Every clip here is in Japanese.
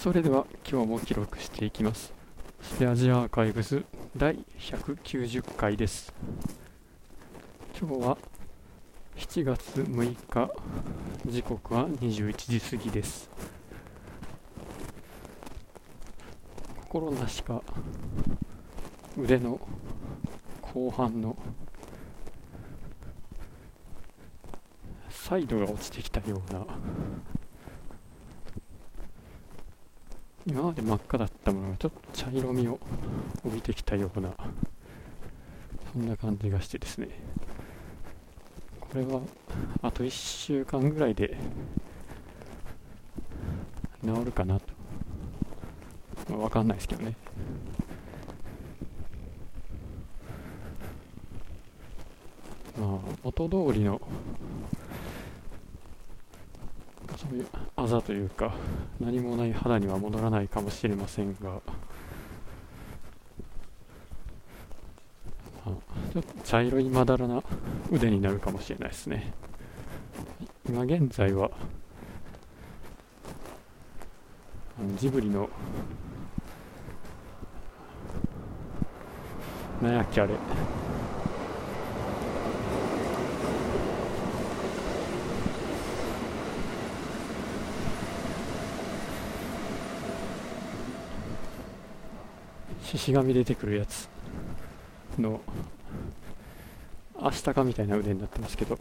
それでは今日も記録していきます。スペアジアーカイブス第190回です。今日は7月6日。時刻は21時過ぎです。心なしか腕の後半のサイドが落ちてきたような今まで真っ赤だったものがちょっと茶色みを帯びてきたようなそんな感じがしてですね。これはあと1週間ぐらいで治るかなと、まあ、分かんないですけどね。まあ元通りのそういうあざというか何もない肌には戻らないかもしれませんが。ちょっと茶色いまだらな腕になるかもしれないですね。今現在はジブリの何やっけあれ。獅子神出てくるやつのアシタカみたいな腕になってますけど。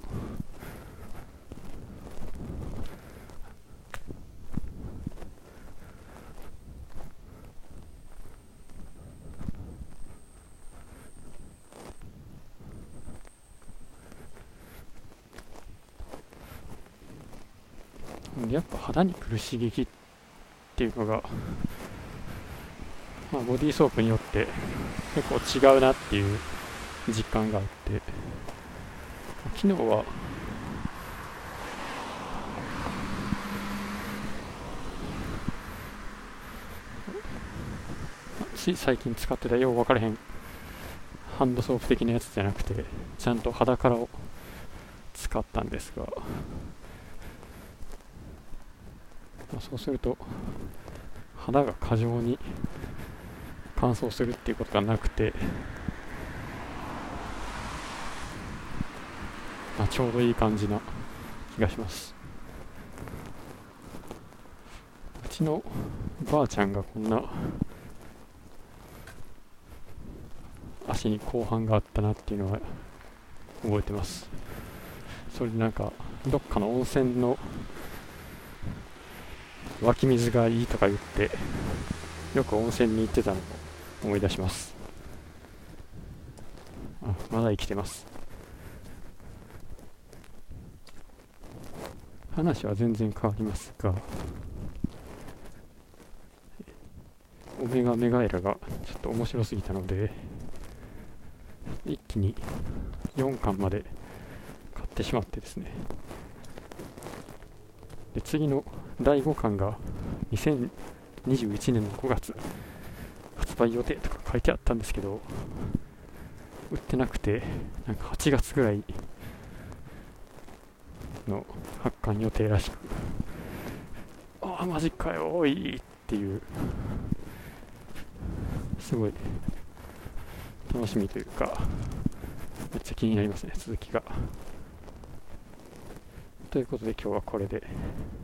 やっぱ肌に来る刺激っていうのがまあ、ボディーソープによって結構違うなっていう実感があって昨日は最近使ってたよう分からへんハンドソープ的なやつじゃなくてちゃんと肌からを使ったんですが、まあ、そうすると肌が過剰に乾燥するっていうことがなくて、まあ、ちょうどいい感じな気がします。うちのばあちゃんがこんな足に後半があったなっていうのは覚えてます。それでなんかどっかの温泉の湧き水がいいとか言ってよく温泉に行ってたの。思い出します。あまだ生きてます。話は全然変わりますがオメガメガエラがちょっと面白すぎたので一気に4巻まで買ってしまってですね。で次の第5巻が2021年の5月。売予定とか書いてあったんですけど売ってなくてなんか8月ぐらいの発刊予定らしくああマジかよおいっていうすごい楽しみというかめっちゃ気になりますね続きが。ということで今日はこれで。